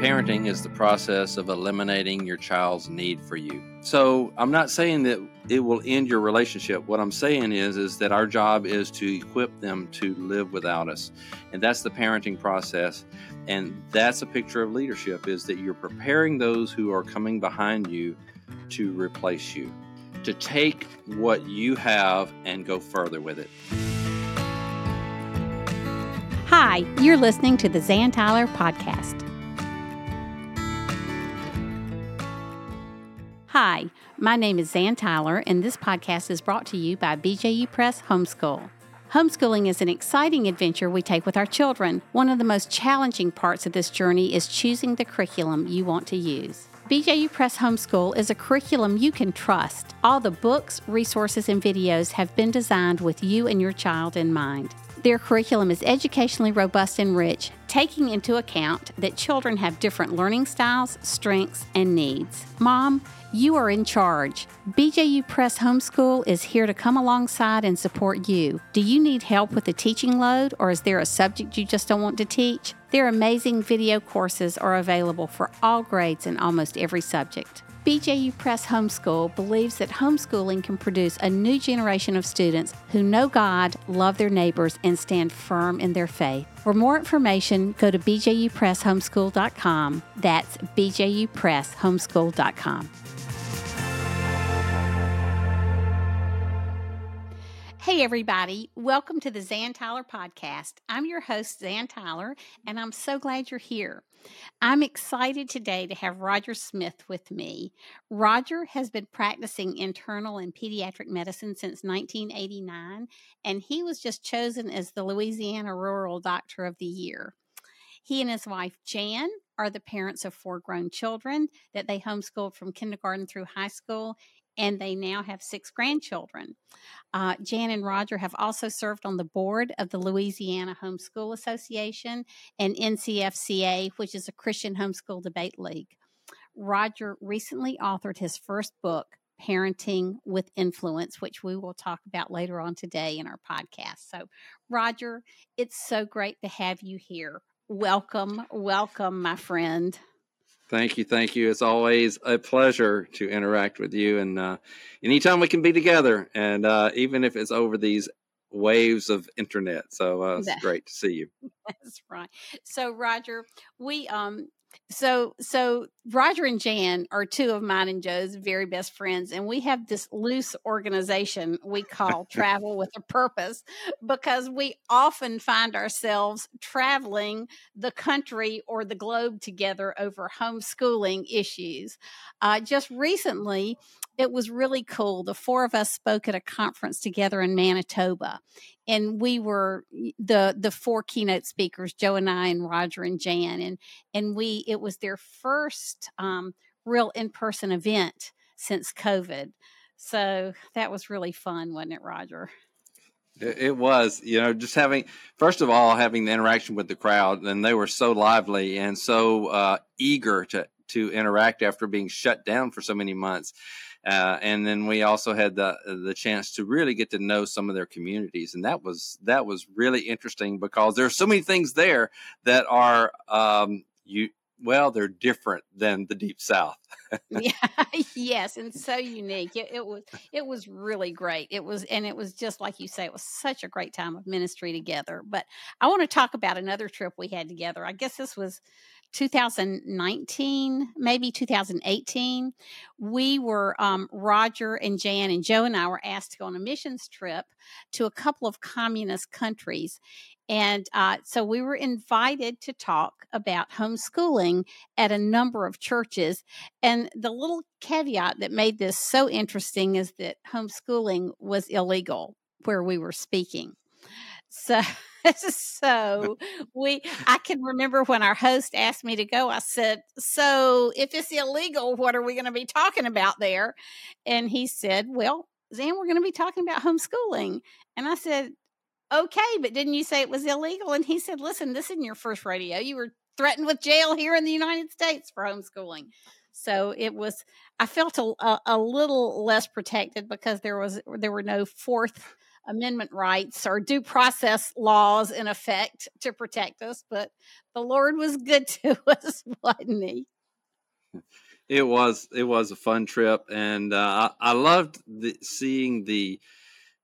Parenting is the process of eliminating your child's need for you. So, I'm not saying that it will end your relationship. What I'm saying is is that our job is to equip them to live without us. And that's the parenting process. And that's a picture of leadership is that you're preparing those who are coming behind you to replace you, to take what you have and go further with it. Hi, you're listening to the Zan Tyler podcast. Hi, my name is Zan Tyler, and this podcast is brought to you by BJU Press Homeschool. Homeschooling is an exciting adventure we take with our children. One of the most challenging parts of this journey is choosing the curriculum you want to use. BJU Press Homeschool is a curriculum you can trust. All the books, resources, and videos have been designed with you and your child in mind. Their curriculum is educationally robust and rich, taking into account that children have different learning styles, strengths, and needs. Mom, you are in charge. BJU Press Homeschool is here to come alongside and support you. Do you need help with the teaching load, or is there a subject you just don't want to teach? Their amazing video courses are available for all grades and almost every subject. BJU Press Homeschool believes that homeschooling can produce a new generation of students who know God, love their neighbors, and stand firm in their faith. For more information, go to bjupresshomeschool.com. That's bjupresshomeschool.com. Hey, everybody. Welcome to the Zan Tyler podcast. I'm your host, Zan Tyler, and I'm so glad you're here. I'm excited today to have Roger Smith with me. Roger has been practicing internal and pediatric medicine since 1989, and he was just chosen as the Louisiana Rural Doctor of the Year. He and his wife, Jan, are the parents of four grown children that they homeschooled from kindergarten through high school and they now have six grandchildren. Uh, Jan and Roger have also served on the board of the Louisiana Homeschool Association and NCFCA, which is a Christian homeschool debate league. Roger recently authored his first book, Parenting with Influence, which we will talk about later on today in our podcast. So, Roger, it's so great to have you here. Welcome, welcome, my friend. Thank you, thank you. It's always a pleasure to interact with you, and uh, anytime we can be together, and uh, even if it's over these waves of internet. So uh, it's great to see you. That's right. So Roger, we um so so Roger and Jan are two of mine and Joe's very best friends, and we have this loose organization we call Travel with a Purpose because we often find ourselves traveling the country or the globe together over homeschooling issues. Uh, just recently, it was really cool. The four of us spoke at a conference together in Manitoba, and we were the the four keynote speakers, Joe and I, and Roger and Jan, and and we it was their first um, real in person event since COVID. So that was really fun, wasn't it, Roger? It was, you know, just having, first of all, having the interaction with the crowd, and they were so lively and so uh, eager to to interact after being shut down for so many months. Uh, and then we also had the the chance to really get to know some of their communities, and that was that was really interesting because there are so many things there that are um, you well they're different than the deep south. Yeah yes and so unique. It, it, was it was really great. It was and it was just like you say it was such a great time of ministry together but i want to talk about another trip we had together. I guess this was 2019, maybe 2018, we were, um, Roger and Jan and Joe and I were asked to go on a missions trip to a couple of communist countries. And uh, so we were invited to talk about homeschooling at a number of churches. And the little caveat that made this so interesting is that homeschooling was illegal where we were speaking. So, so we, I can remember when our host asked me to go, I said, So if it's illegal, what are we going to be talking about there? And he said, Well, Zan, we're going to be talking about homeschooling. And I said, Okay, but didn't you say it was illegal? And he said, Listen, this isn't your first radio. You were threatened with jail here in the United States for homeschooling. So it was, I felt a, a, a little less protected because there was, there were no fourth amendment rights or due process laws in effect to protect us, but the Lord was good to us, wasn't he? It was it was a fun trip, and uh, I, I loved the, seeing the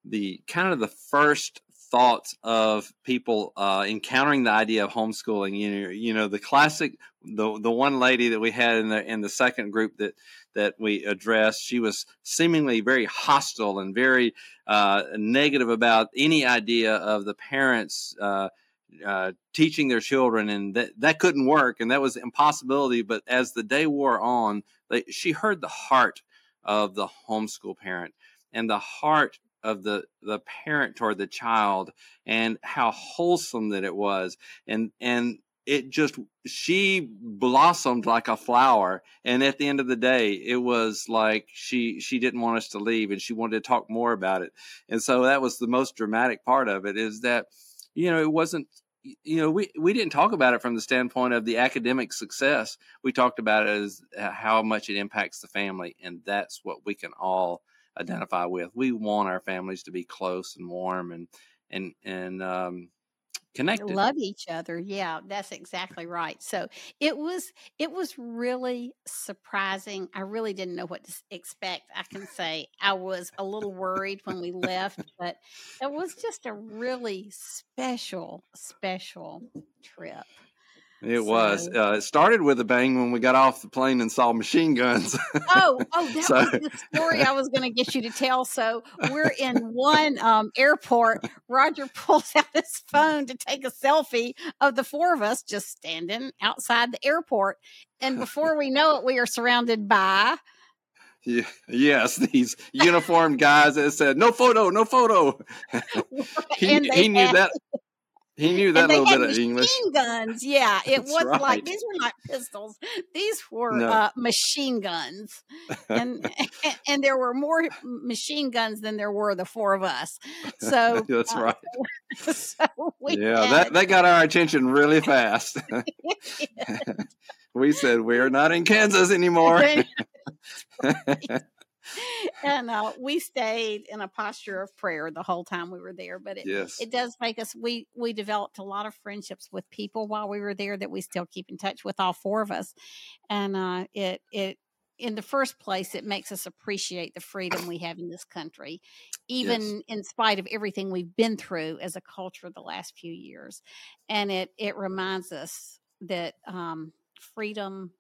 the kind of the first thoughts of people uh, encountering the idea of homeschooling. You know, you know the classic the the one lady that we had in the in the second group that that we addressed. She was seemingly very hostile and very uh, negative about any idea of the parents. Uh, uh, teaching their children, and that that couldn't work, and that was impossibility. But as the day wore on, they, she heard the heart of the homeschool parent and the heart of the the parent toward the child and how wholesome that it was. And and it just she blossomed like a flower. And at the end of the day it was like she she didn't want us to leave and she wanted to talk more about it. And so that was the most dramatic part of it is that you know it wasn't you know we we didn't talk about it from the standpoint of the academic success. We talked about it as uh, how much it impacts the family and that's what we can all identify with. We want our families to be close and warm and and and um, connected. Love each other. Yeah, that's exactly right. So it was it was really surprising. I really didn't know what to expect. I can say I was a little worried when we left, but it was just a really special special trip. It so. was. Uh, it started with a bang when we got off the plane and saw machine guns. oh, oh, that so. was the story I was going to get you to tell. So we're in one um, airport. Roger pulls out his phone to take a selfie of the four of us just standing outside the airport, and before we know it, we are surrounded by. Yeah, yes, these uniformed guys that said no photo, no photo. he, he knew that he knew that little bit of English. Machine guns, yeah. It was right. like these were not pistols; these were no. uh, machine guns, and and there were more machine guns than there were the four of us. So that's uh, right. So yeah, had... that that got our attention really fast. we said we are not in Kansas anymore and uh, we stayed in a posture of prayer the whole time we were there. But it, yes. it does make us we we developed a lot of friendships with people while we were there that we still keep in touch with all four of us, and uh, it it in the first place, it makes us appreciate the freedom we have in this country, even yes. in spite of everything we've been through as a culture the last few years. And it it reminds us that um, freedom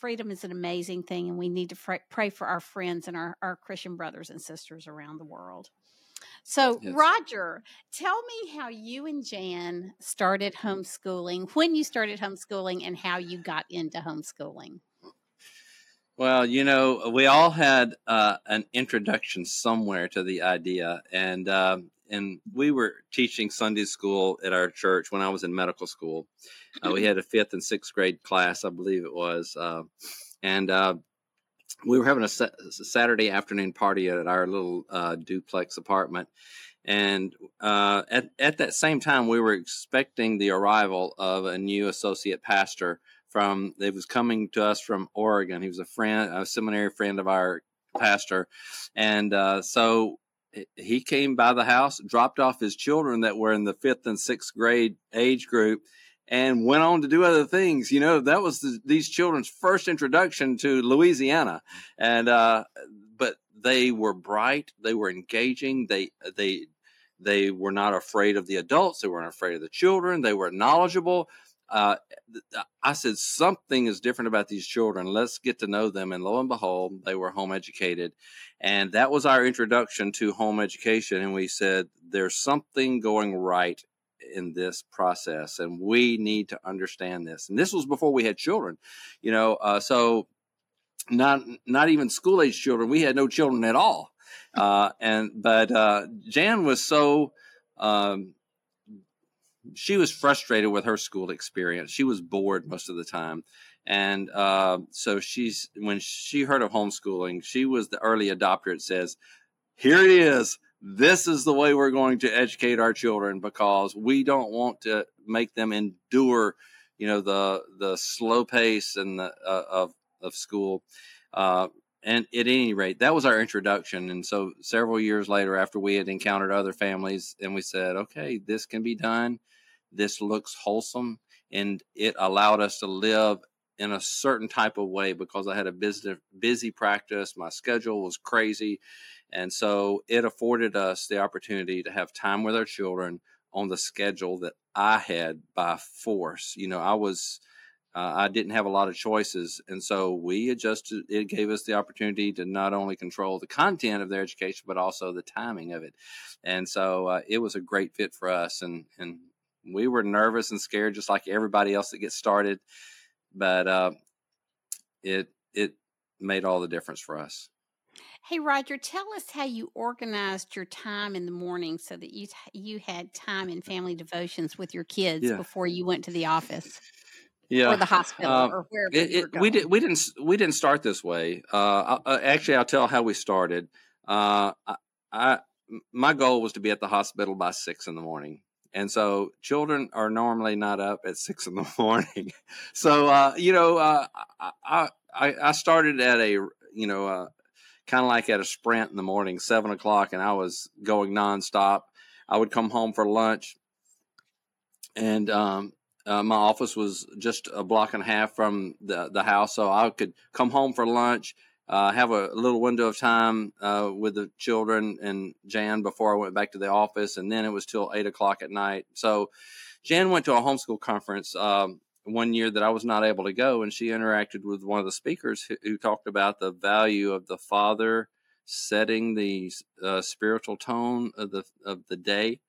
freedom is an amazing thing, and we need to pray for our friends and our, our Christian brothers and sisters around the world. So, yes. Roger, tell me how you and Jan started homeschooling, when you started homeschooling, and how you got into homeschooling. Well, you know, we all had uh, an introduction somewhere to the idea, and uh, and we were teaching Sunday school at our church when I was in medical school. Uh, we had a fifth and sixth grade class, I believe it was, uh, and uh, we were having a, sa- Saturday afternoon party at our little uh, duplex apartment. And uh, at at that same time, we were expecting the arrival of a new associate pastor from. It was coming to us from Oregon. He was a friend, a seminary friend of our pastor, and uh, so he came by the house, dropped off his children that were in the fifth and sixth grade age group, and went on to do other things. You know, that was the, these children's first introduction to Louisiana, and uh, but they were bright, they were engaging, they they they were not afraid of the adults, they weren't afraid of the children, they were knowledgeable. Uh, I said something is different about these children. Let's get to know them. And lo and behold, they were home educated, and that was our introduction to home education. And we said there's something going right in this process and we need to understand this and this was before we had children you know uh, so not not even school age children we had no children at all uh, and but uh, jan was so um, she was frustrated with her school experience. She was bored most of the time. And uh, so she's when she heard of homeschooling she was the early adopter. It says here it is. This is the way we're going to educate our children because we don't want to make them endure you know the the slow pace and the uh, of of school. Uh, and at any rate, that was our introduction. And so several years later, after we had encountered other families, and we said, okay, this can be done. This looks wholesome. And it allowed us to live in a certain type of way because I had a busy, busy practice. My schedule was crazy. And so it afforded us the opportunity to have time with our children on the schedule that I had by force. You know, I was uh, I didn't have a lot of choices. And so we adjusted, it gave us the opportunity to not only control the content of their education, but also the timing of it. And so uh, it was a great fit for us. And, and we were nervous and scared, just like everybody else that gets started. But uh, it, it made all the difference for us. Hey Roger, tell us how you organized your time in the morning so that you you had time in family devotions with your kids yeah. before you went to the office yeah, or the hospital uh, or wherever it, it, we did we didn't we didn't start this way. Uh, uh, actually, I'll tell how we started. Uh, I, I, my goal was to be at the hospital by six in the morning, and so children are normally not up at six in the morning. so uh, you know, uh, I, I I started at a you know kind of like at a sprint in the morning, seven o'clock, and I was going nonstop. I would come home for lunch, and um, uh, my office was just a block and a half from the the house, so I could come home for lunch, uh, have a little window of time uh, with the children and Jan before I went back to the office, and then it was till eight o'clock at night. So Jan went to a homeschool conference um, one year that I was not able to go, and she interacted with one of the speakers who, who talked about the value of the father setting the uh, spiritual tone of the of the day,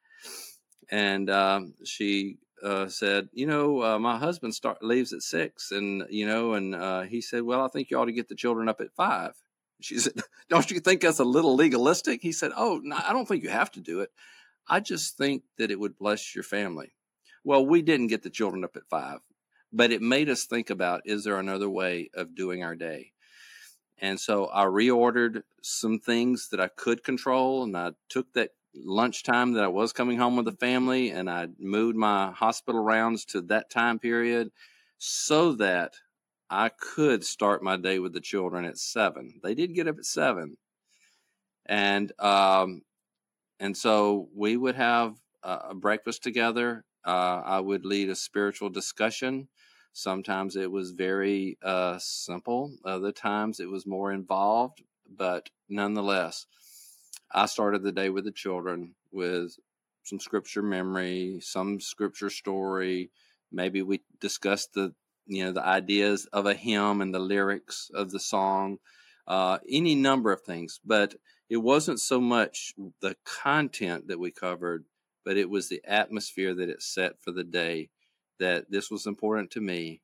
and um, she uh, said, you know, uh, my husband start leaves at six, and you know, and uh, he said, well, I think you ought to get the children up at five. She said, don't you think that's a little legalistic? He said, oh, no, I don't think you have to do it. I just think that it would bless your family. Well, we didn't get the children up at five, but it made us think about is there another way of doing our day? And so I reordered some things that I could control, and I took that lunchtime that I was coming home with the family, and I moved my hospital rounds to that time period so that I could start my day with the children at seven. They did get up at seven, and um, and so we would have a breakfast together. Uh, I would lead a spiritual discussion. Sometimes it was very uh, simple. Other times it was more involved, but nonetheless, I started the day with the children with some scripture memory, some scripture story. Maybe we discussed the you know the ideas of a hymn and the lyrics of the song, uh, any number of things. But it wasn't so much the content that we covered, but it was the atmosphere that it set for the day. That this was important to me,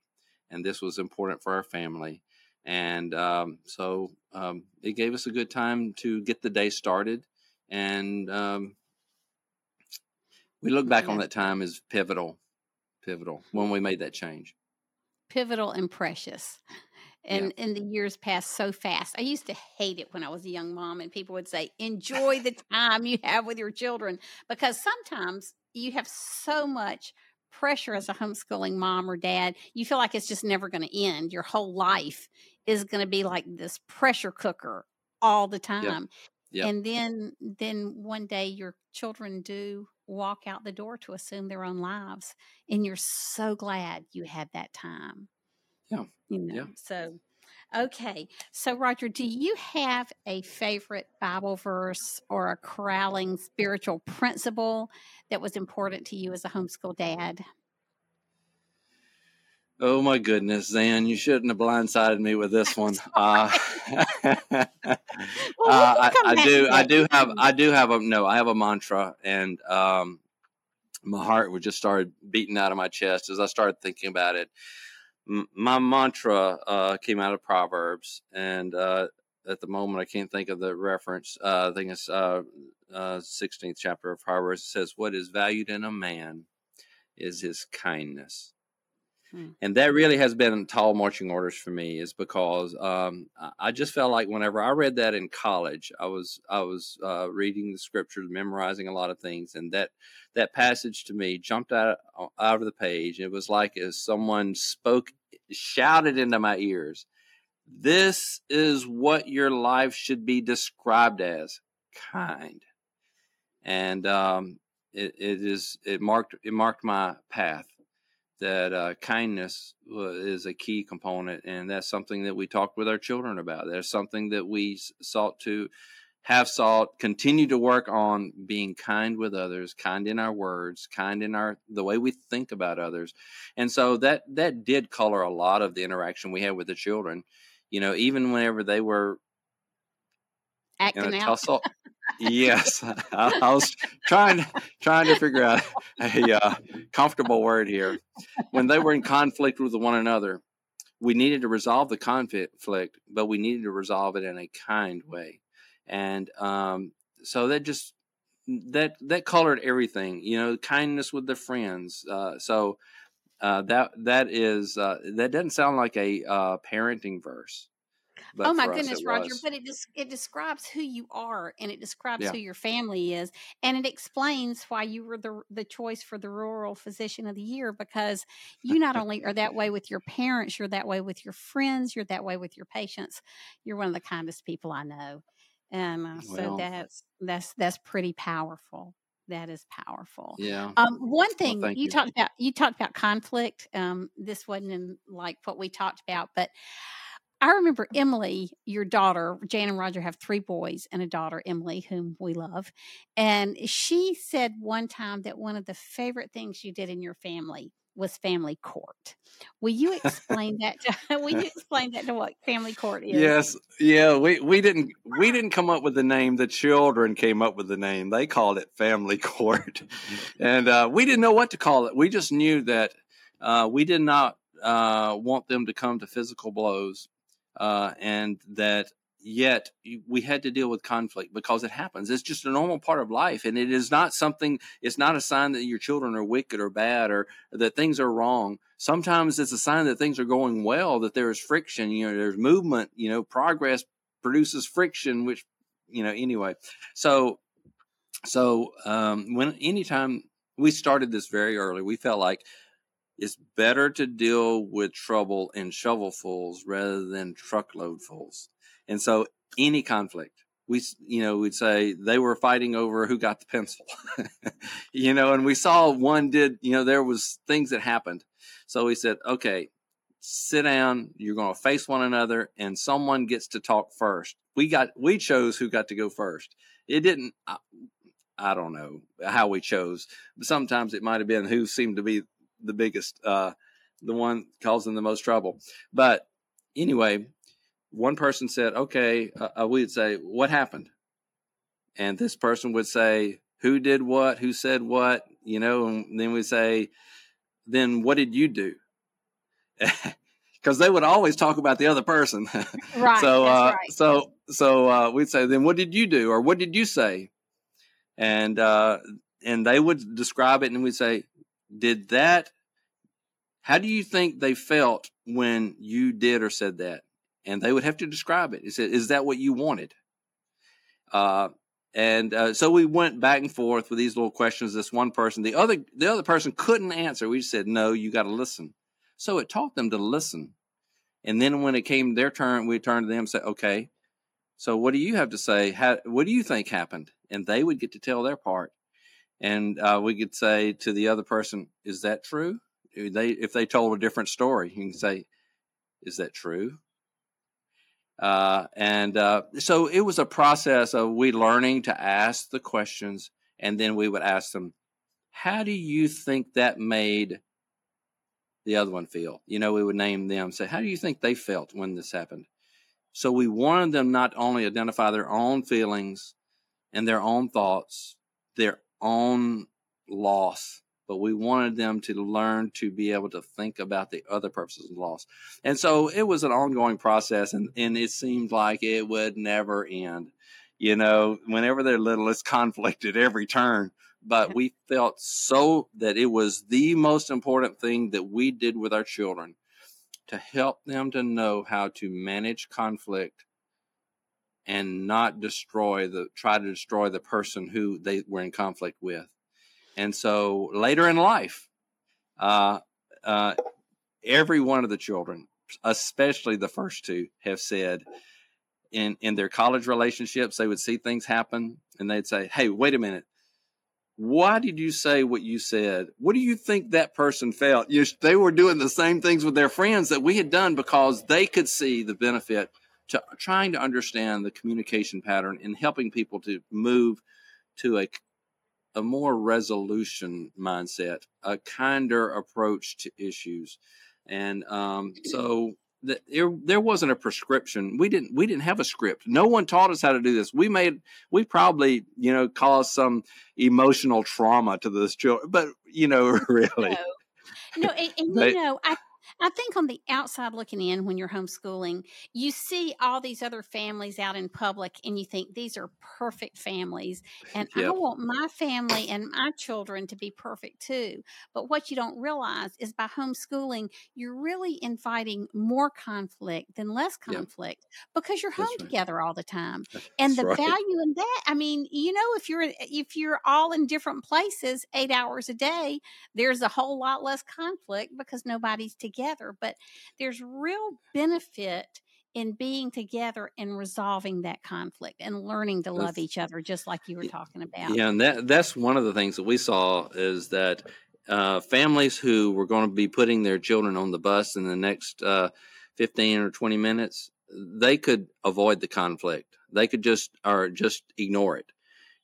and this was important for our family, and um, so um, it gave us a good time to get the day started. And um, we look back on that time as pivotal, pivotal when we made that change. Pivotal and precious. And yeah. the years passed so fast. I used to hate it when I was a young mom, and people would say, Enjoy the time you have with your children. Because sometimes you have so much pressure as a homeschooling mom or dad. You feel like it's just never going to end. Your whole life is going to be like this pressure cooker all the time. Yeah. And then then one day your children do walk out the door to assume their own lives and you're so glad you had that time. Yeah. You know. Yeah. So okay. So Roger, do you have a favorite Bible verse or a corralling spiritual principle that was important to you as a homeschool dad? Oh my goodness, Zan, you shouldn't have blindsided me with this one. Uh, well, uh, I, I do, I do have, I do have a no, I have a mantra, and um, my heart would just started beating out of my chest as I started thinking about it. M- my mantra uh, came out of Proverbs, and uh, at the moment I can't think of the reference. Uh, I think it's uh, sixteenth chapter of Proverbs. It says, "What is valued in a man is his kindness." Hmm. And that really has been tall marching orders for me, is because um, I just felt like whenever I read that in college, I was I was uh, reading the scriptures, memorizing a lot of things, and that that passage to me jumped out out of the page. It was like as someone spoke, shouted into my ears This is what your life should be described as kind. And um, it, it is it marked it marked my path that uh, kindness is a key component, and that's something that we talked with our children about. That's something that we sought to have sought, continue to work on being kind with others, kind in our words, kind in our the way we think about others, and so that that did color a lot of the interaction we had with the children. You know, even whenever they were acting in a out. tussle. Yes, I, I, was trying trying to figure out a uh, comfortable word here. When they were in conflict with one another, we needed to resolve the conflict, but we needed to resolve it in a kind way, and um, so that just that that colored everything. You know, kindness with the friends. Uh, so uh, that that is uh, that doesn't sound like a uh, parenting verse oh my goodness, Roger! But it just it describes who you are, and it describes yeah. who your family is, and it explains why you were the the choice for the rural physician of the year because you not only are that way with your parents, you're that way with your friends, you're that way with your patients. You're one of the kindest people I know, and uh, so well, that's that's that's pretty powerful that is powerful. Yeah. Um, one thing well, you, you, talked about, you talked about conflict. Um, this wasn't in like what we talked about, but I remember Emily, your daughter, Jan and Roger have three boys and a daughter, Emily, whom we love. And she said one time that one of the favorite things you did in your family was family court. Will you explain that? To, will you explain that to what family court is? Yes, yeah. We we didn't we didn't come up with the name. The children came up with the name. They called it family court, and uh, we didn't know what to call it. We just knew that uh, we did not uh, want them to come to physical blows uh, and that yet we had to deal with conflict because it happens. It's just a normal part of life, and it is not something. It's not a sign that your children are wicked or bad or that things are wrong. Sometimes it's a sign that things are going well, that there is friction. You know, there's movement. You know, progress produces friction, which you know anyway. So, so um, when anytime we started this very early, we felt like it's better to deal with trouble in shovelfuls rather than truckloadfuls. And so any conflict, we, you know, we'd say they were fighting over who got the pencil, you know, and we saw one did, you know, there was things that happened. So we said, okay, sit down. You're going to face one another and someone gets to talk first. We got, we chose who got to go first. It didn't, I, I don't know how we chose. Sometimes it might have been who seemed to be the biggest, uh, the one causing the most trouble. But anyway, one person said, okay, uh, uh, we'd say, what happened? And this person would say, who did what, who said what, you know, and then we say, then what did you do? Because they would always talk about the other person. right. so, uh, right. so, so uh, we'd say, then what did you do, or what did you say? And uh, and they would describe it, and we'd say, did that how do you think they felt when you did or said that? And they would have to describe it. Is, it, is that what you wanted? Uh, and uh, so we went back and forth with these little questions this one person. The other the other person couldn't answer. We said no you got to listen. So it taught them to listen. And then when it came their turn we turned to them and said okay so what do you have to say? How, what do you think happened? And they would get to tell their part and uh, we could say to the other person, "Is that true?" They if they told a different story, you can say, "Is that true?" Uh, and uh, so it was a process of we learning to ask the questions, and then we would ask them, "How do you think that made the other one feel?" You know, we would name them, say, "How do you think they felt when this happened?" So we wanted them not only identify their own feelings and their own thoughts, their own loss, but we wanted them to learn to be able to think about the other person's loss. And so it was an ongoing process, and, and it seemed like it would never end. You know, whenever they're little, it's conflict at every turn. But we felt so that it was the most important thing that we did with our children to help them to know how to manage conflict and not destroy the try to destroy the person who they were in conflict with. And so later in life, uh, uh, every one of the children especially the first two, have said in in their college relationships, they would see things happen and they'd say, "Hey, wait a minute." Why did you say what you said? What do you think that person felt? You, they were doing the same things with their friends that we had done because they could see the benefit to trying to understand the communication pattern and helping people to move to a a more resolution mindset, a kinder approach to issues, and um, so the, there there wasn't a prescription. We didn't we didn't have a script. No one taught us how to do this. We made we probably you know caused some emotional trauma to this children, but you know really. No, no and, and they, you know I I think on the outside looking in, when you're homeschooling, you see all these other families out in public and you think these are perfect families. And yep. I want my family and my children to be perfect too. But what you don't realize is by homeschooling, you're really inviting more conflict than less conflict yep. because you're home right. together all the time. And That's the right. value in that, I mean, you know, if you're if you're all in different places eight hours a day, there's a whole lot less conflict because nobody's together together. But there's real benefit in being together and resolving that conflict and learning to love each other, just like you were talking about. Yeah, and that that's one of the things that we saw is that uh, families who were going to be putting their children on the bus in the next uh, 15 or 20 minutes, they could avoid the conflict. They could just or just ignore it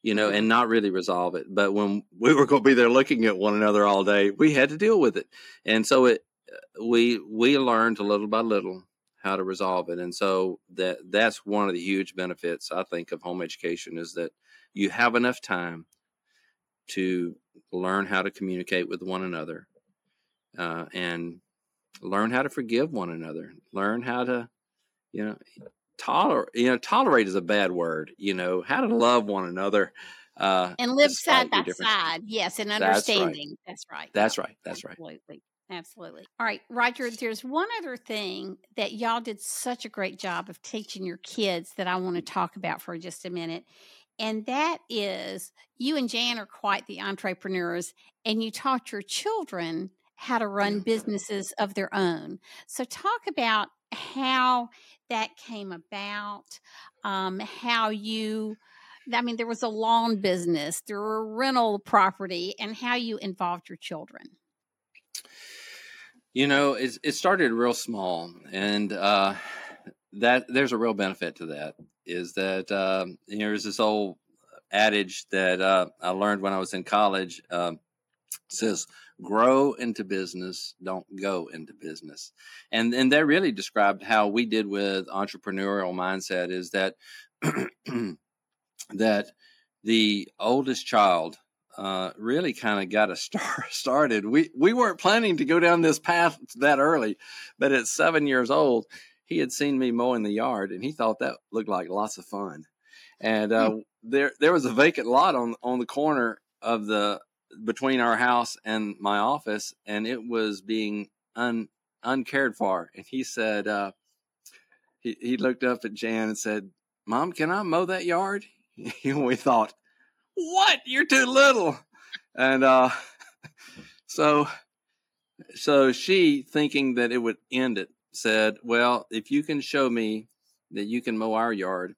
you know, and not really resolve it. But when we were going to be there looking at one another all day, we had to deal with it. And so it, we we learned a little by little how to resolve it. And so that that's one of the huge benefits i think of home education is that you have enough time to learn how to communicate with one another uh, and learn how to forgive one another learn how to you know tolerate you know tolerate is a bad word you know how to love one another uh, and live side by side yes and understanding that's right. that's right that's right, that's right. Absolutely. All right, Roger, there's one other thing that y'all did such a great job of teaching your kids that I want to talk about for just a minute. And that is you and Jan are quite the entrepreneurs, and you taught your children how to run businesses of their own. So, talk about how that came about, um, how you. I mean, there was a lawn business, there were rental property, and how you involved your children. You know, it, it started real small, and uh, that there's a real benefit to that. Is that uh, there's this old adage that uh, I learned when I was in college. Uh, says, "Grow into business, don't go into business," and and that really described how we did with entrepreneurial mindset. Is that that the oldest child uh, really kind of got us start, started. We we weren't planning to go down this path that early, but at seven years old, he had seen me mowing the yard, and he thought that looked like lots of fun. And uh, hmm. there there was a vacant lot on on the corner of the between our house and my office, and it was being un uncared for. And he said, uh, he he looked up at Jan and said, "Mom, can I mow that yard?" we thought what? You're too little. And uh, so, so she, thinking that it would end it, said, "Well, if you can show me that you can mow our yard,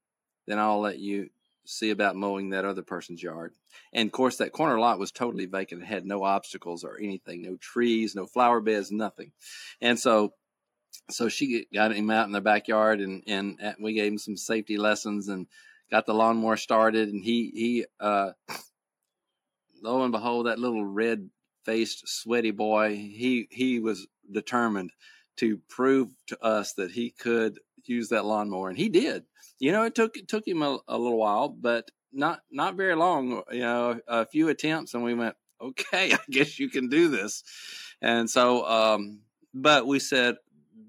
then I'll let you see about mowing that other person's yard." And of course, that corner lot was totally vacant; it had no obstacles or anything, no trees, no flower beds, nothing. And so so she got him out in the backyard and and we gave him some safety lessons and got the lawnmower started, and he he uh, lo and behold, that little red faced sweaty boy, he he was determined to prove to us that he could use that lawnmower, and he did. You know, it took it took him a, a little while, but not not very long. You know, a few attempts, and we went, okay, I guess you can do this. And so, um, but we said,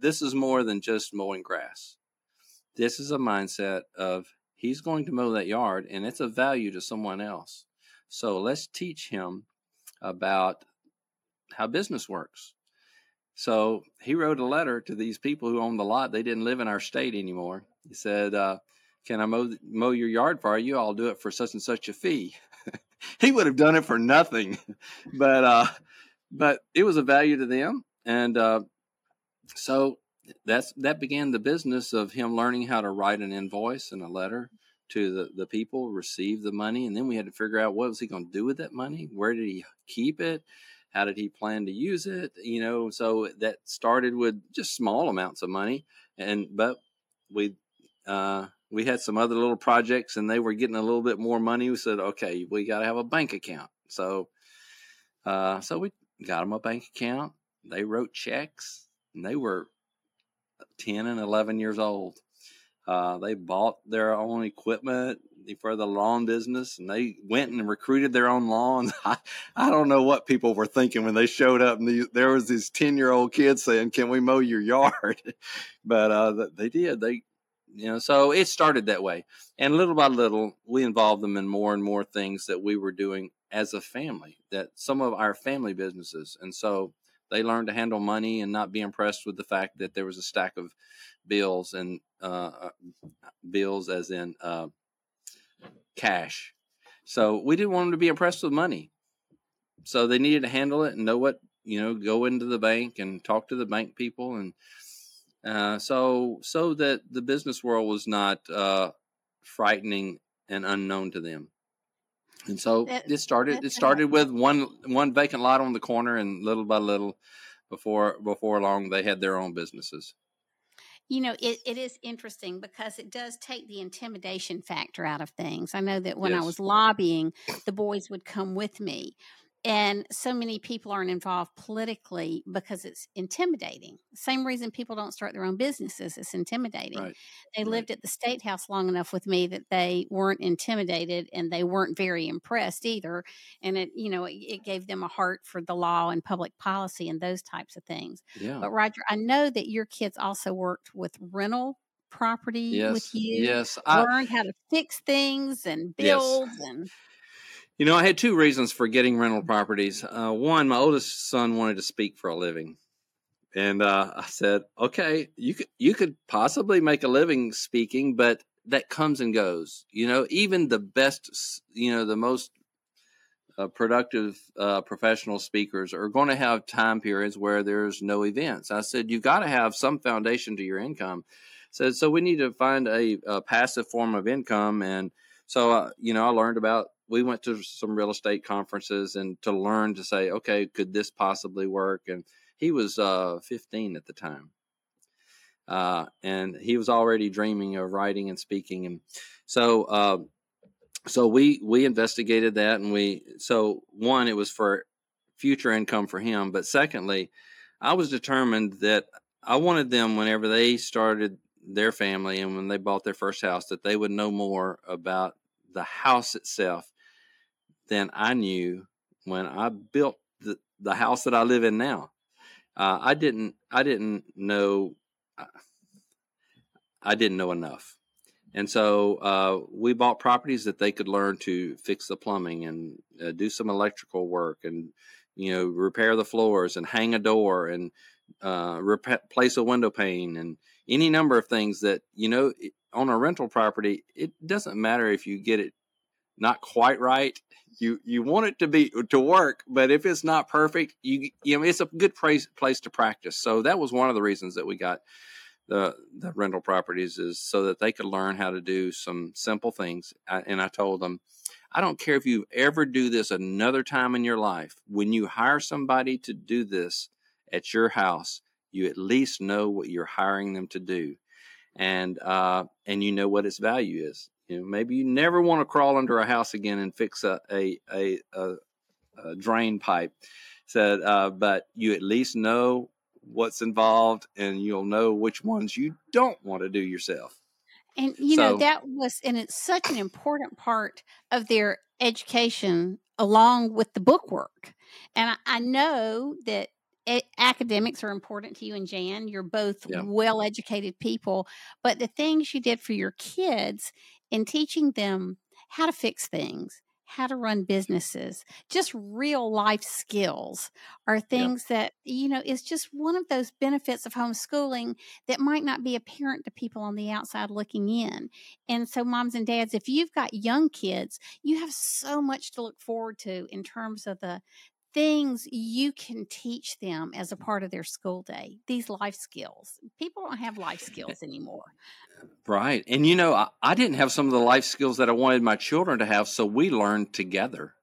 this is more than just mowing grass. This is a mindset of he's going to mow that yard and it's of value to someone else. So let's teach him about how business works. So he wrote a letter to these people who owned the lot. They didn't live in our state anymore. He said, uh, Can I mow, mow your yard for you? I'll do it for such and such a fee. he would have done it for nothing, but uh, but it was a value to them. And uh, so that's that began the business of him learning how to write an invoice and a letter to the, the people, receive the money, and then we had to figure out what was he going to do with that money? Where did he keep it? How did he plan to use it? You know, so that started with just small amounts of money, and but we uh, we had some other little projects, and they were getting a little bit more money. We said, okay, we got to have a bank account. So, uh, so we got them a bank account. They wrote checks, and they were ten and eleven years old. Uh, they bought their own equipment for the lawn business and they went and recruited their own lawns. I, I don't know what people were thinking when they showed up and the, there was these 10 year old kids saying, can we mow your yard? but, uh, they did. They, you know, so it started that way. And little by little, we involved them in more and more things that we were doing as a family, that some of our family businesses. And so they learned to handle money and not be impressed with the fact that there was a stack of bills and uh, uh, bills as in uh, cash. So we didn't want them to be impressed with money. So they needed to handle it and know what you know. Go into the bank and talk to the bank people, and uh, so so that the business world was not uh, frightening and unknown to them. And so that, it started. It started with one one vacant lot on the corner, and little by little, before before long, they had their own businesses. You know, it, it is interesting because it does take the intimidation factor out of things. I know that when yes. I was lobbying, the boys would come with me and so many people aren't involved politically because it's intimidating. Same reason people don't start their own businesses, it's intimidating. Right. They right. lived at the state house long enough with me that they weren't intimidated and they weren't very impressed either. And it, you know, it, it gave them a heart for the law and public policy and those types of things. Yeah. But Roger, I know that your kids also worked with rental property yes. with you. Yes. Learned how to fix things and build yes. and you know, I had two reasons for getting rental properties. Uh, one, my oldest son wanted to speak for a living, and uh, I said, "Okay, you could you could possibly make a living speaking, but that comes and goes. You know, even the best, you know, the most uh, productive uh, professional speakers are going to have time periods where there's no events. I said, you've got to have some foundation to your income. said, so we need to find a, a passive form of income. And so, uh, you know, I learned about we went to some real estate conferences and to learn to say, okay, could this possibly work? And he was uh, 15 at the time. Uh, and he was already dreaming of writing and speaking. And so, uh, so we, we investigated that and we, so one, it was for future income for him. But secondly, I was determined that I wanted them whenever they started their family and when they bought their first house that they would know more about the house itself than I knew when I built the, the house that I live in now. Uh, I didn't I didn't know I didn't know enough, and so uh, we bought properties that they could learn to fix the plumbing and uh, do some electrical work and you know repair the floors and hang a door and uh, replace a window pane and any number of things that you know on a rental property it doesn't matter if you get it not quite right. You you want it to be to work but if it's not perfect you you know it's a good place place to practice. So that was one of the reasons that we got the the rental properties is so that they could learn how to do some simple things. I, and i told them i don't care if you ever do this another time in your life. When you hire somebody to do this at your house you at least know what you're hiring them to do. And uh, and you know what its value is you know, maybe you never want to crawl under a house again and fix a a a, a, a drain pipe. Said, uh, but you at least know what's involved, and you'll know which ones you don't want to do yourself. And you so, know that was, and it's such an important part of their education, along with the bookwork. And I, I know that academics are important to you and Jan. You're both yeah. well educated people, but the things you did for your kids in teaching them how to fix things, how to run businesses, just real life skills are things that, you know, is just one of those benefits of homeschooling that might not be apparent to people on the outside looking in. And so, moms and dads, if you've got young kids, you have so much to look forward to in terms of the things you can teach them as a mm. part of their school day, these life skills. People don't have life skills anymore. Right. And you know, I, I didn't have some of the life skills that I wanted my children to have, so we learned together.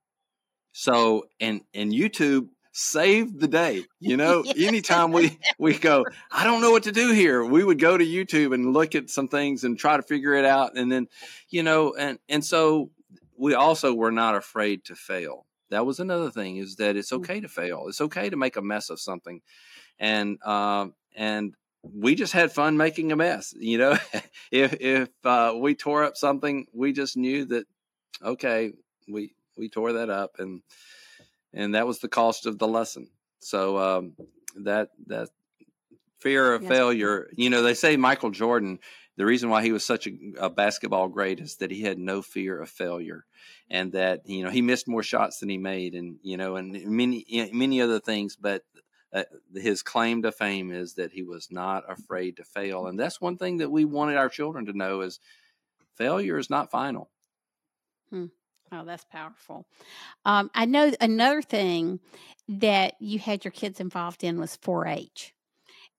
So and and YouTube saved the day. You know, yes. anytime we we go, I don't know what to do here, we would go to YouTube and look at some things and try to figure it out. And then, you know, and and so we also were not afraid to fail. That was another thing is that it's mm. okay to fail. It's okay to make a mess of something, and uh, and we just had fun making a mess. You know, if if uh, we tore up something, we just knew that okay, we we tore that up, and and that was the cost of the lesson. So um, that that fear of yes. failure. You know, they say Michael Jordan. The reason why he was such a, a, basketball great is that he had no fear of failure, and that you know he missed more shots than he made, and you know, and many many other things. But uh, his claim to fame is that he was not afraid to fail, and that's one thing that we wanted our children to know is failure is not final. Hmm. Oh, that's powerful. Um, I know another thing that you had your kids involved in was 4 H.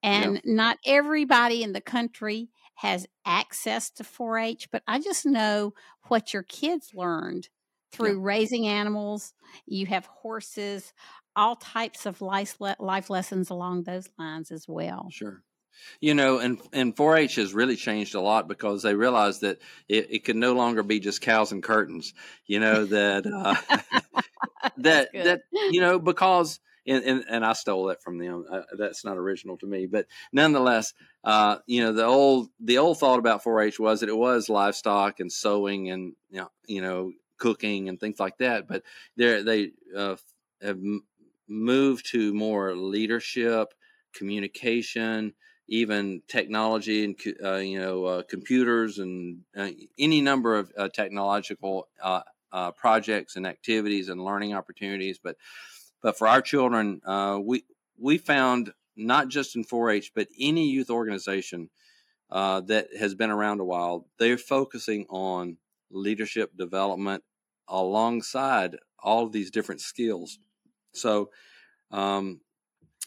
And yeah. not everybody in the country has access to 4 H, but I just know what your kids learned through yeah. raising animals. You have horses, all types of life, life lessons along those lines as well. Sure. You know, and and 4-H has really changed a lot because they realized that it, it can no longer be just cows and curtains. You know that uh, that that you know because and, and, and I stole that from them. Uh, that's not original to me, but nonetheless, uh, you know the old the old thought about 4-H was that it was livestock and sewing and you know, you know cooking and things like that. But they they uh, have moved to more leadership, communication even technology and uh, you know uh, computers and uh, any number of uh, technological uh, uh, projects and activities and learning opportunities. But but for our children, we we found not just in 4-H, but any youth organization that has been around a while, they're focusing on leadership development alongside all of these different skills. So um,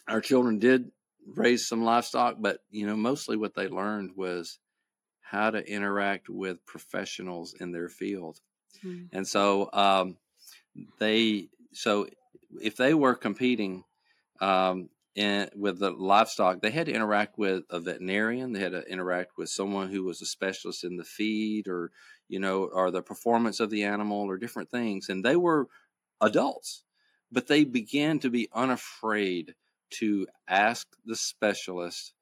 our children did raise some livestock, but you know, mostly what they learned was how to interact with professionals in their field. Mm. And so um, they, so if they were competing um, in, with the livestock, they had to interact with a veterinarian. They had to interact with someone who was a specialist in the feed or, you know, or the performance of the animal or different things. And they were adults, but they began to be unafraid to ask the specialist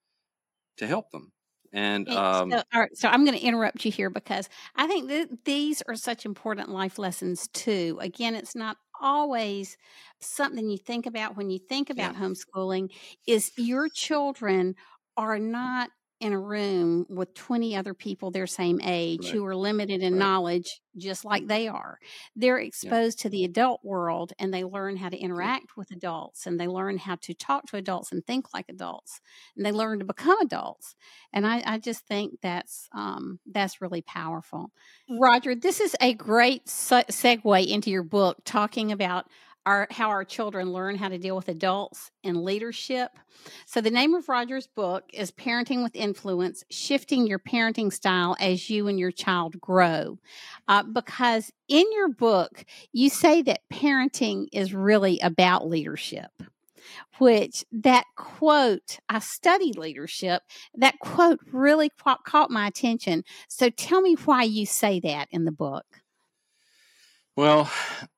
to help them. And um, so, all right, so I'm going to interrupt you here because I think that these are such important life lessons too. Again, it's not always something you think about when you think about yeah. homeschooling. Is your children are not in a room with 20 other people their same age right. who are limited in right. knowledge just like they are. They're exposed yeah. to the adult world and they learn how to interact yeah. with adults and they learn how to talk to adults and think like adults and they learn to become adults. And I, I just think that's um, that's really powerful. Roger, this is a great segue into your book talking about our how our children learn how to deal with adults and leadership. So the name of Roger's book is Parenting with Influence: Shifting Your Parenting Style as You and Your Child Grow. Uh, because in your book, you say that parenting is really about leadership. Which that quote, I study leadership. That quote really caught my attention. So tell me why you say that in the book. Well,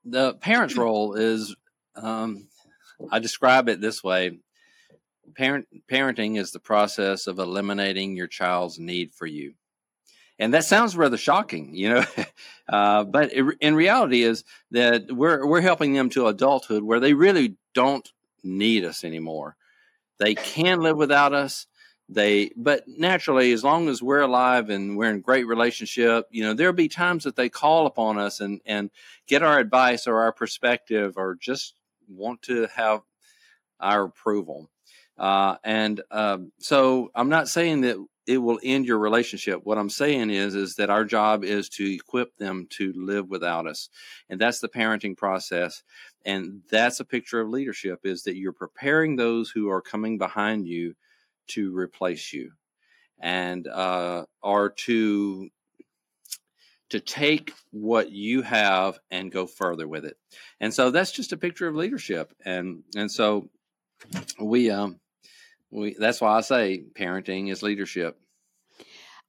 the parent's role is, um, I describe it this way: parent parenting is the process of eliminating your child's need for you, and that sounds rather shocking, you know. uh, but it, in reality, is that we're we're helping them to adulthood where they really don't need us anymore. They can live without us they but naturally as long as we're alive and we're in great relationship you know there'll be times that they call upon us and and get our advice or our perspective or just want to have our approval uh, and um, so i'm not saying that it will end your relationship. What I'm saying is is that our job is to equip them to live without us. And that's the parenting process. And that's a picture of leadership is that you're preparing those who are coming behind you to replace you and uh, or to to take what you have and go further with it. And so that's just a picture of leadership. And and so we um we that's why I say parenting is leadership.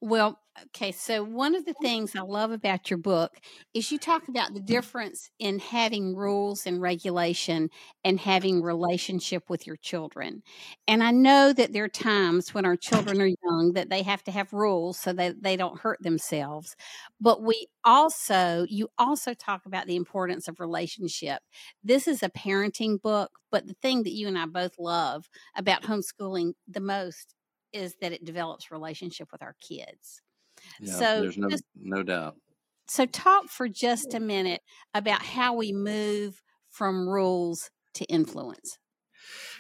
Well, okay. So, one of the things I love about your book is you talk about the mm-hmm. difference in having rules and regulation and having relationship with your children. And I know that there are times when our children are young that they have to have rules so that they don't hurt themselves. But we also, you also talk about the importance of relationship. This is a parenting book, but the thing that you and I both love about homeschooling the most is that it develops relationship with our kids. Yeah, so there's no just, no doubt. So talk for just a minute about how we move from rules to influence.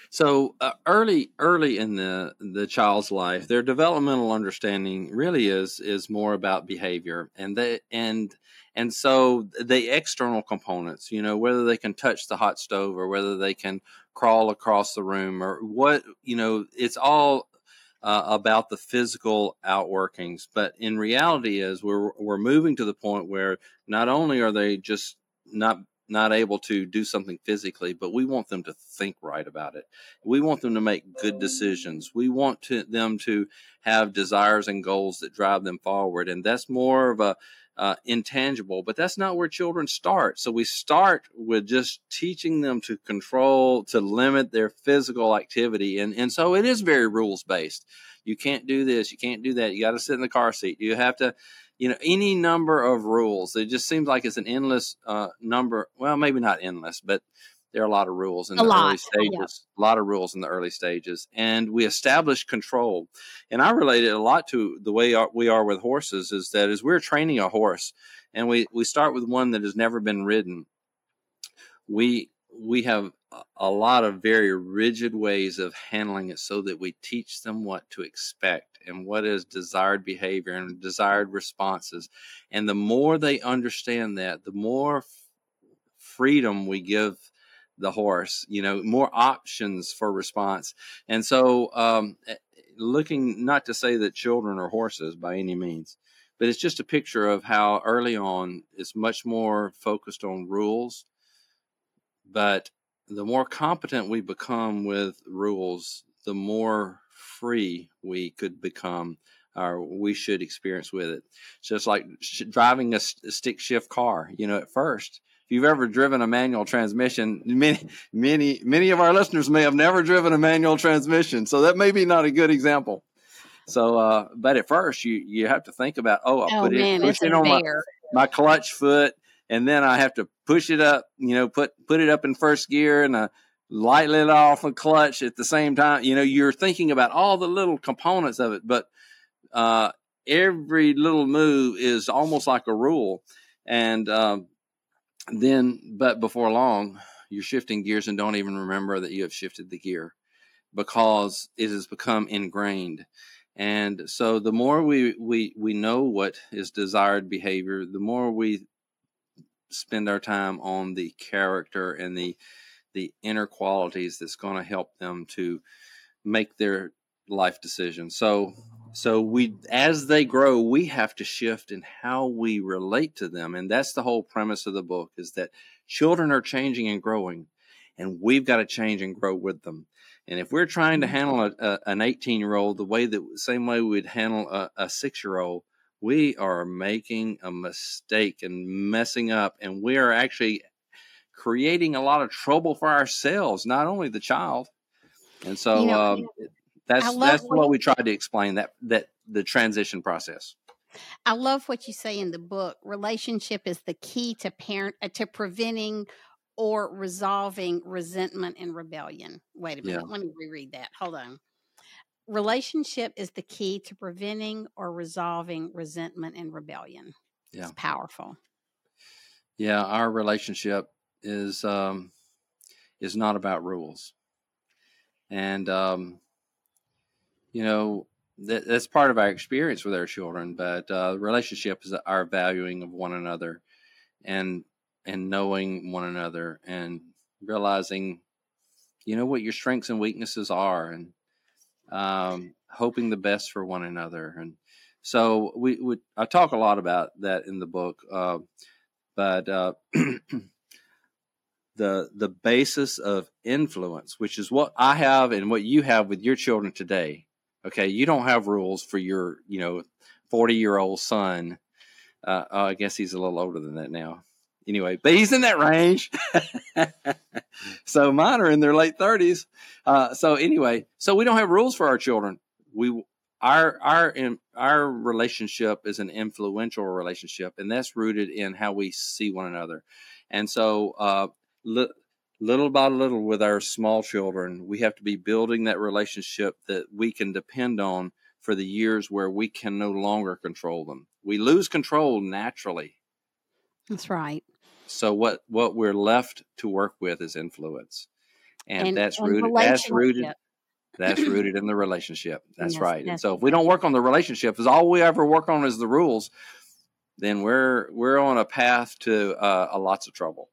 So uh, early, early in the the child's life, their developmental understanding really is is more about behavior, and they and and so the external components, you know, whether they can touch the hot stove or whether they can crawl across the room or what, you know, it's all uh, about the physical outworkings. But in reality, is we're we're moving to the point where not only are they just not not able to do something physically, but we want them to think right about it. We want them to make good decisions. We want to, them to have desires and goals that drive them forward, and that's more of a uh, intangible, but that's not where children start. So we start with just teaching them to control, to limit their physical activity. And, and so it is very rules based. You can't do this, you can't do that. You got to sit in the car seat. You have to, you know, any number of rules. It just seems like it's an endless uh, number. Well, maybe not endless, but there are a lot of rules in a the lot. Oh, early stages. Yeah. A lot of rules in the early stages, and we establish control. And I relate it a lot to the way we are with horses. Is that as we're training a horse, and we we start with one that has never been ridden. We we have a lot of very rigid ways of handling it so that we teach them what to expect and what is desired behavior and desired responses. And the more they understand that, the more freedom we give the horse, you know, more options for response. And so, um, eh, looking not to say that children are horses by any means, but it's just a picture of how early on it's much more focused on rules. But the more competent we become with rules, the more free we could become or we should experience with it. Just like driving a stick shift car, you know, at first if you've ever driven a manual transmission, many, many, many of our listeners may have never driven a manual transmission, so that may be not a good example. So, uh, but at first, you you have to think about, oh, I oh, put man, it, push it on my, my clutch foot, and then I have to push it up, you know, put put it up in first gear, and I lightly let off a clutch at the same time. You know, you're thinking about all the little components of it, but uh, every little move is almost like a rule, and um, then, but before long, you're shifting gears and don't even remember that you have shifted the gear because it has become ingrained. And so, the more we we we know what is desired behavior, the more we spend our time on the character and the the inner qualities that's going to help them to make their life decisions. So so we as they grow, we have to shift in how we relate to them. And that's the whole premise of the book is that children are changing and growing and we've got to change and grow with them. And if we're trying to mm-hmm. handle a, a, an 18 year old the way that same way we'd handle a, a six year old, we are making a mistake and messing up, and we are actually creating a lot of trouble for ourselves, not only the child. And so, you know, um, that's that's what, what we tried to explain that that the transition process. I love what you say in the book. Relationship is the key to parent uh, to preventing or resolving resentment and rebellion. Wait a minute, yeah. let me reread that. Hold on. Relationship is the key to preventing or resolving resentment and rebellion. Yeah. It's powerful. Yeah, our relationship is um is not about rules. And um you know, that, that's part of our experience with our children. But uh, relationship is our valuing of one another, and and knowing one another, and realizing, you know, what your strengths and weaknesses are, and um, hoping the best for one another. And so we would I talk a lot about that in the book, uh, but uh, the the basis of influence, which is what I have and what you have with your children today. Okay, you don't have rules for your you know forty year old son. Uh, oh, I guess he's a little older than that now. Anyway, but he's in that range. so mine are in their late thirties. Uh, so anyway, so we don't have rules for our children. We our our our relationship is an influential relationship, and that's rooted in how we see one another. And so, uh, little by little, with our small children, we have to be building that relationship that we can depend on for the years where we can no longer control them. We lose control naturally. That's right. So what what we're left to work with is influence, and, and that's and rooted. That's rooted that's rooted in the relationship. That's yes, right. And so if we don't work on the relationship, if all we ever work on is the rules, then we're we're on a path to uh, a lots of trouble.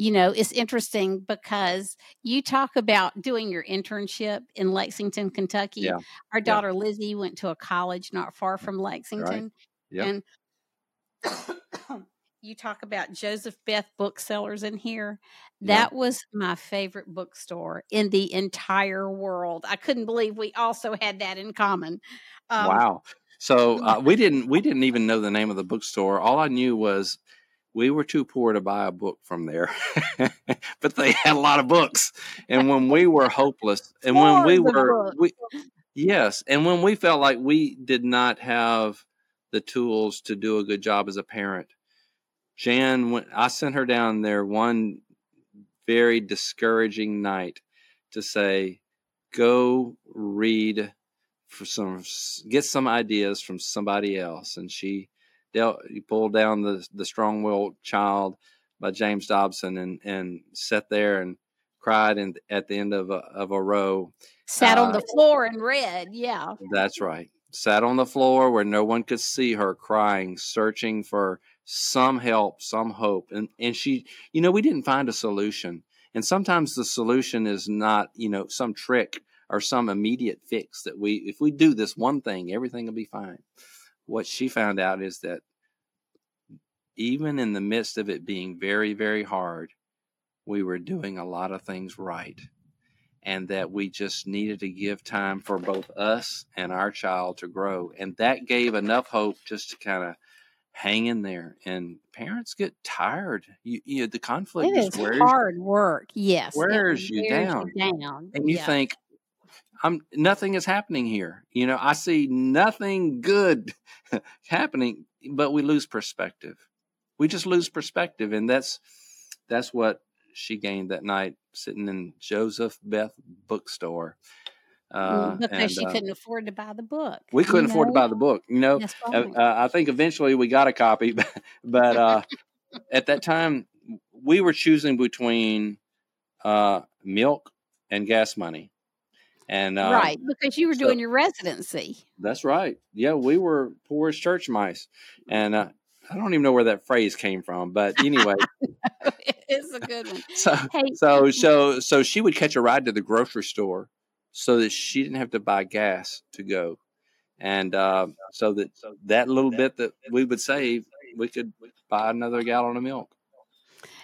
You know, it's interesting because you talk about doing your internship in Lexington, Kentucky. Yeah. Our daughter yeah. Lizzie went to a college not far from Lexington. Right. Yep. And you talk about Joseph Beth booksellers in here. That yeah. was my favorite bookstore in the entire world. I couldn't believe we also had that in common. Um, wow. So uh, we didn't we didn't even know the name of the bookstore. All I knew was we were too poor to buy a book from there, but they had a lot of books. And when we were hopeless, and when we were we, yes, and when we felt like we did not have the tools to do a good job as a parent, Jan, went, I sent her down there one very discouraging night to say, go read for some, get some ideas from somebody else. And she dealt, pulled down the, the Strong Willed Child by James Dobson and, and sat there and cried and at the end of a, of a row. Sat uh, on the floor and read. Yeah. That's right. Sat on the floor where no one could see her crying, searching for some help, some hope. And and she, you know, we didn't find a solution. And sometimes the solution is not, you know, some trick or some immediate fix that we if we do this one thing, everything will be fine. What she found out is that even in the midst of it being very, very hard, we were doing a lot of things right. And that we just needed to give time for both us and our child to grow. And that gave enough hope just to kind of hang in there and parents get tired you, you know the conflict it is wears, hard work yes wears, you, down. you down and you yeah. think i'm nothing is happening here you know i see nothing good happening but we lose perspective we just lose perspective and that's that's what she gained that night sitting in joseph beth bookstore uh, because and, she uh, couldn't afford to buy the book. We couldn't know? afford to buy the book. You know, uh, uh, I think eventually we got a copy, but, but uh, at that time we were choosing between uh, milk and gas money. And right, because you were so, doing your residency. That's right. Yeah, we were poor as church mice, and I don't even know where that phrase came from, but anyway, it's a good one. So, hey, so, so, so she would catch a ride to the grocery store so that she didn't have to buy gas to go. And uh, so that that little bit that we would save, we could buy another gallon of milk.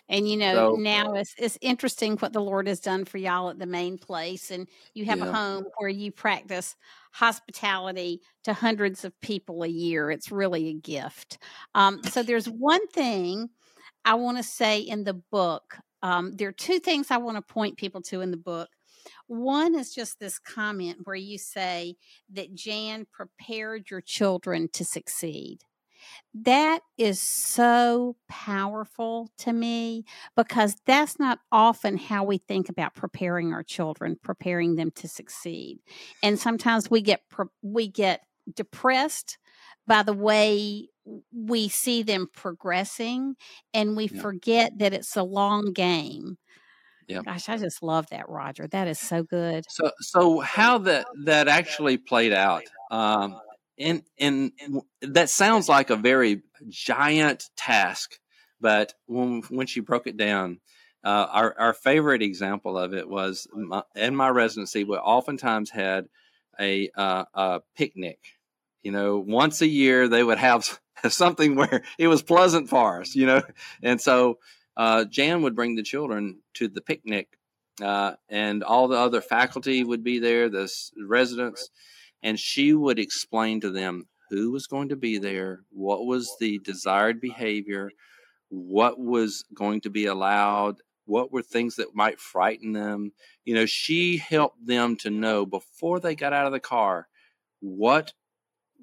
And you know, so, now it's it's interesting what the Lord has done for y'all at the main place, and you have yeah. a home where you practice hospitality to hundreds of people a year. It's really a gift. Um, so there's one thing I want to say in the book. Um, there are two things I want to point people to in the book. One is just this comment where you say that Jan prepared your children to succeed. That is so powerful to me because that's not often how we think about preparing our children, preparing them to succeed. And sometimes we get we get depressed by the way we see them progressing and we yeah. forget that it's a long game yeah. Gosh, I just love that, Roger. That is so good. So, so how that that actually played out Um, and and that sounds like a very giant task, but when when she broke it down, uh, our our favorite example of it was my, in my residency. We oftentimes had a uh, a picnic. You know, once a year they would have something where it was pleasant for us. You know, and so uh, Jan would bring the children to the picnic, uh, and all the other faculty would be there, the residents, and she would explain to them who was going to be there, what was the desired behavior, what was going to be allowed, what were things that might frighten them. You know, she helped them to know before they got out of the car what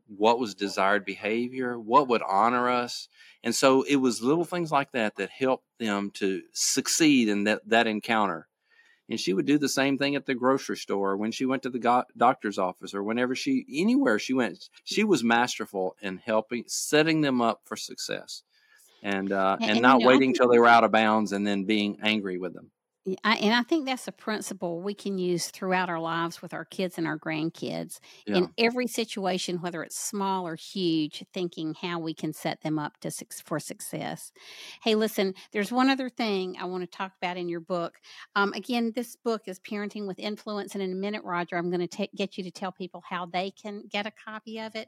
what was desired behavior, what would honor us. And so it was little things like that that helped them to succeed in that, that encounter. And she would do the same thing at the grocery store when she went to the go- doctor's office or whenever she, anywhere she went. She was masterful in helping, setting them up for success and, uh, and, and, not you know, waiting until they were out of bounds and then being angry with them. I, and I think that's a principle we can use throughout our lives with our kids and our grandkids yeah. in every situation, whether it's small or huge, thinking how we can set them up to for success. Hey, listen, there's one other thing I want to talk about in your book. Um, again, this book is Parenting with Influence, and in a minute, Roger, I'm going to get you to tell people how they can get a copy of it.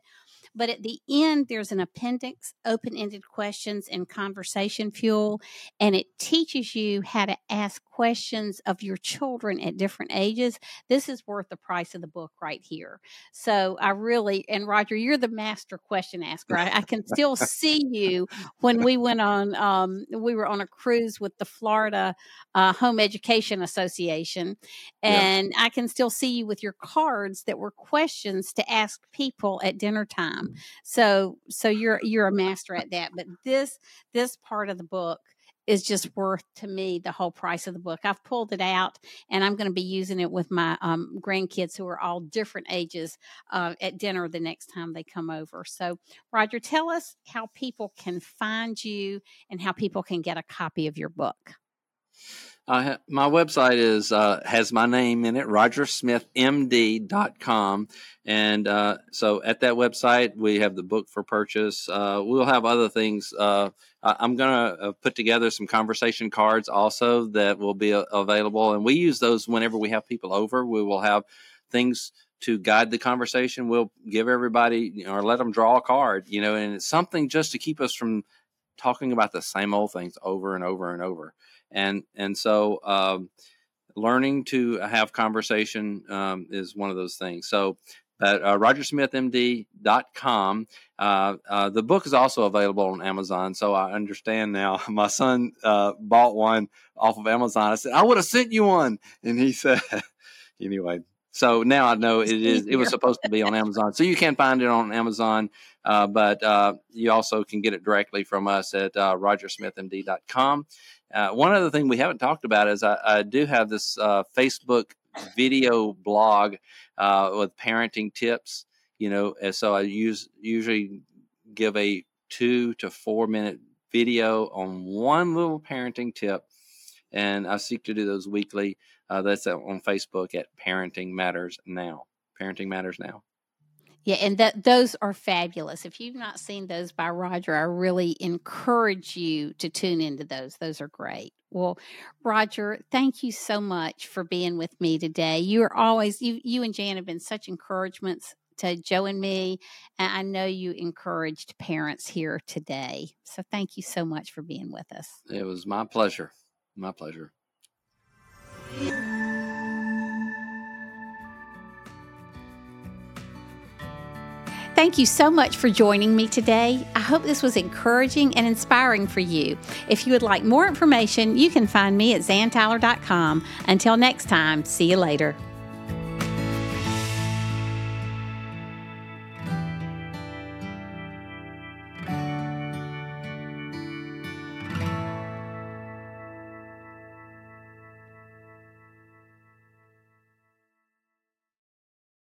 But at the end, there's an appendix, open ended questions and conversation fuel, and it teaches you how to ask questions questions of your children at different ages, this is worth the price of the book right here. So I really, and Roger, you're the master question asker. I, I can still see you when we went on, um, we were on a cruise with the Florida uh, Home Education Association, and yeah. I can still see you with your cards that were questions to ask people at dinner time. Mm. So, so you're you're a master at that. But this this part of the book is just worth to me the whole price of the book. I've pulled it out and I'm going to be using it with my um, grandkids who are all different ages uh, at dinner the next time they come over. So, Roger, tell us how people can find you and how people can get a copy of your book. Uh, my website is uh, has my name in it, rogersmithmd.com. And uh, so at that website, we have the book for purchase. Uh, we'll have other things. Uh, I'm going to uh, put together some conversation cards also that will be available. And we use those whenever we have people over. We will have things to guide the conversation. We'll give everybody you know, or let them draw a card, you know, and it's something just to keep us from talking about the same old things over and over and over and and so um, learning to have conversation um, is one of those things. So at uh, rogersmithmd.com. Uh, uh, the book is also available on Amazon, so I understand now. My son uh, bought one off of Amazon. I said, I would have sent you one. And he said, anyway, so now I know it is. It was supposed to be on Amazon, so you can find it on Amazon, uh, but uh, you also can get it directly from us at uh, rogersmithmd.com. Uh, one other thing we haven't talked about is I, I do have this uh, Facebook video blog uh, with parenting tips. You know, and so I use usually give a two to four minute video on one little parenting tip, and I seek to do those weekly. Uh, that's on Facebook at Parenting Matters Now. Parenting Matters Now. Yeah, and that those are fabulous. If you've not seen those by Roger, I really encourage you to tune into those. Those are great. Well, Roger, thank you so much for being with me today. You are always you you and Jan have been such encouragements to Joe and me, and I know you encouraged parents here today. So thank you so much for being with us. It was my pleasure. My pleasure. Thank you so much for joining me today. I hope this was encouraging and inspiring for you. If you would like more information, you can find me at zantyler.com. Until next time, see you later.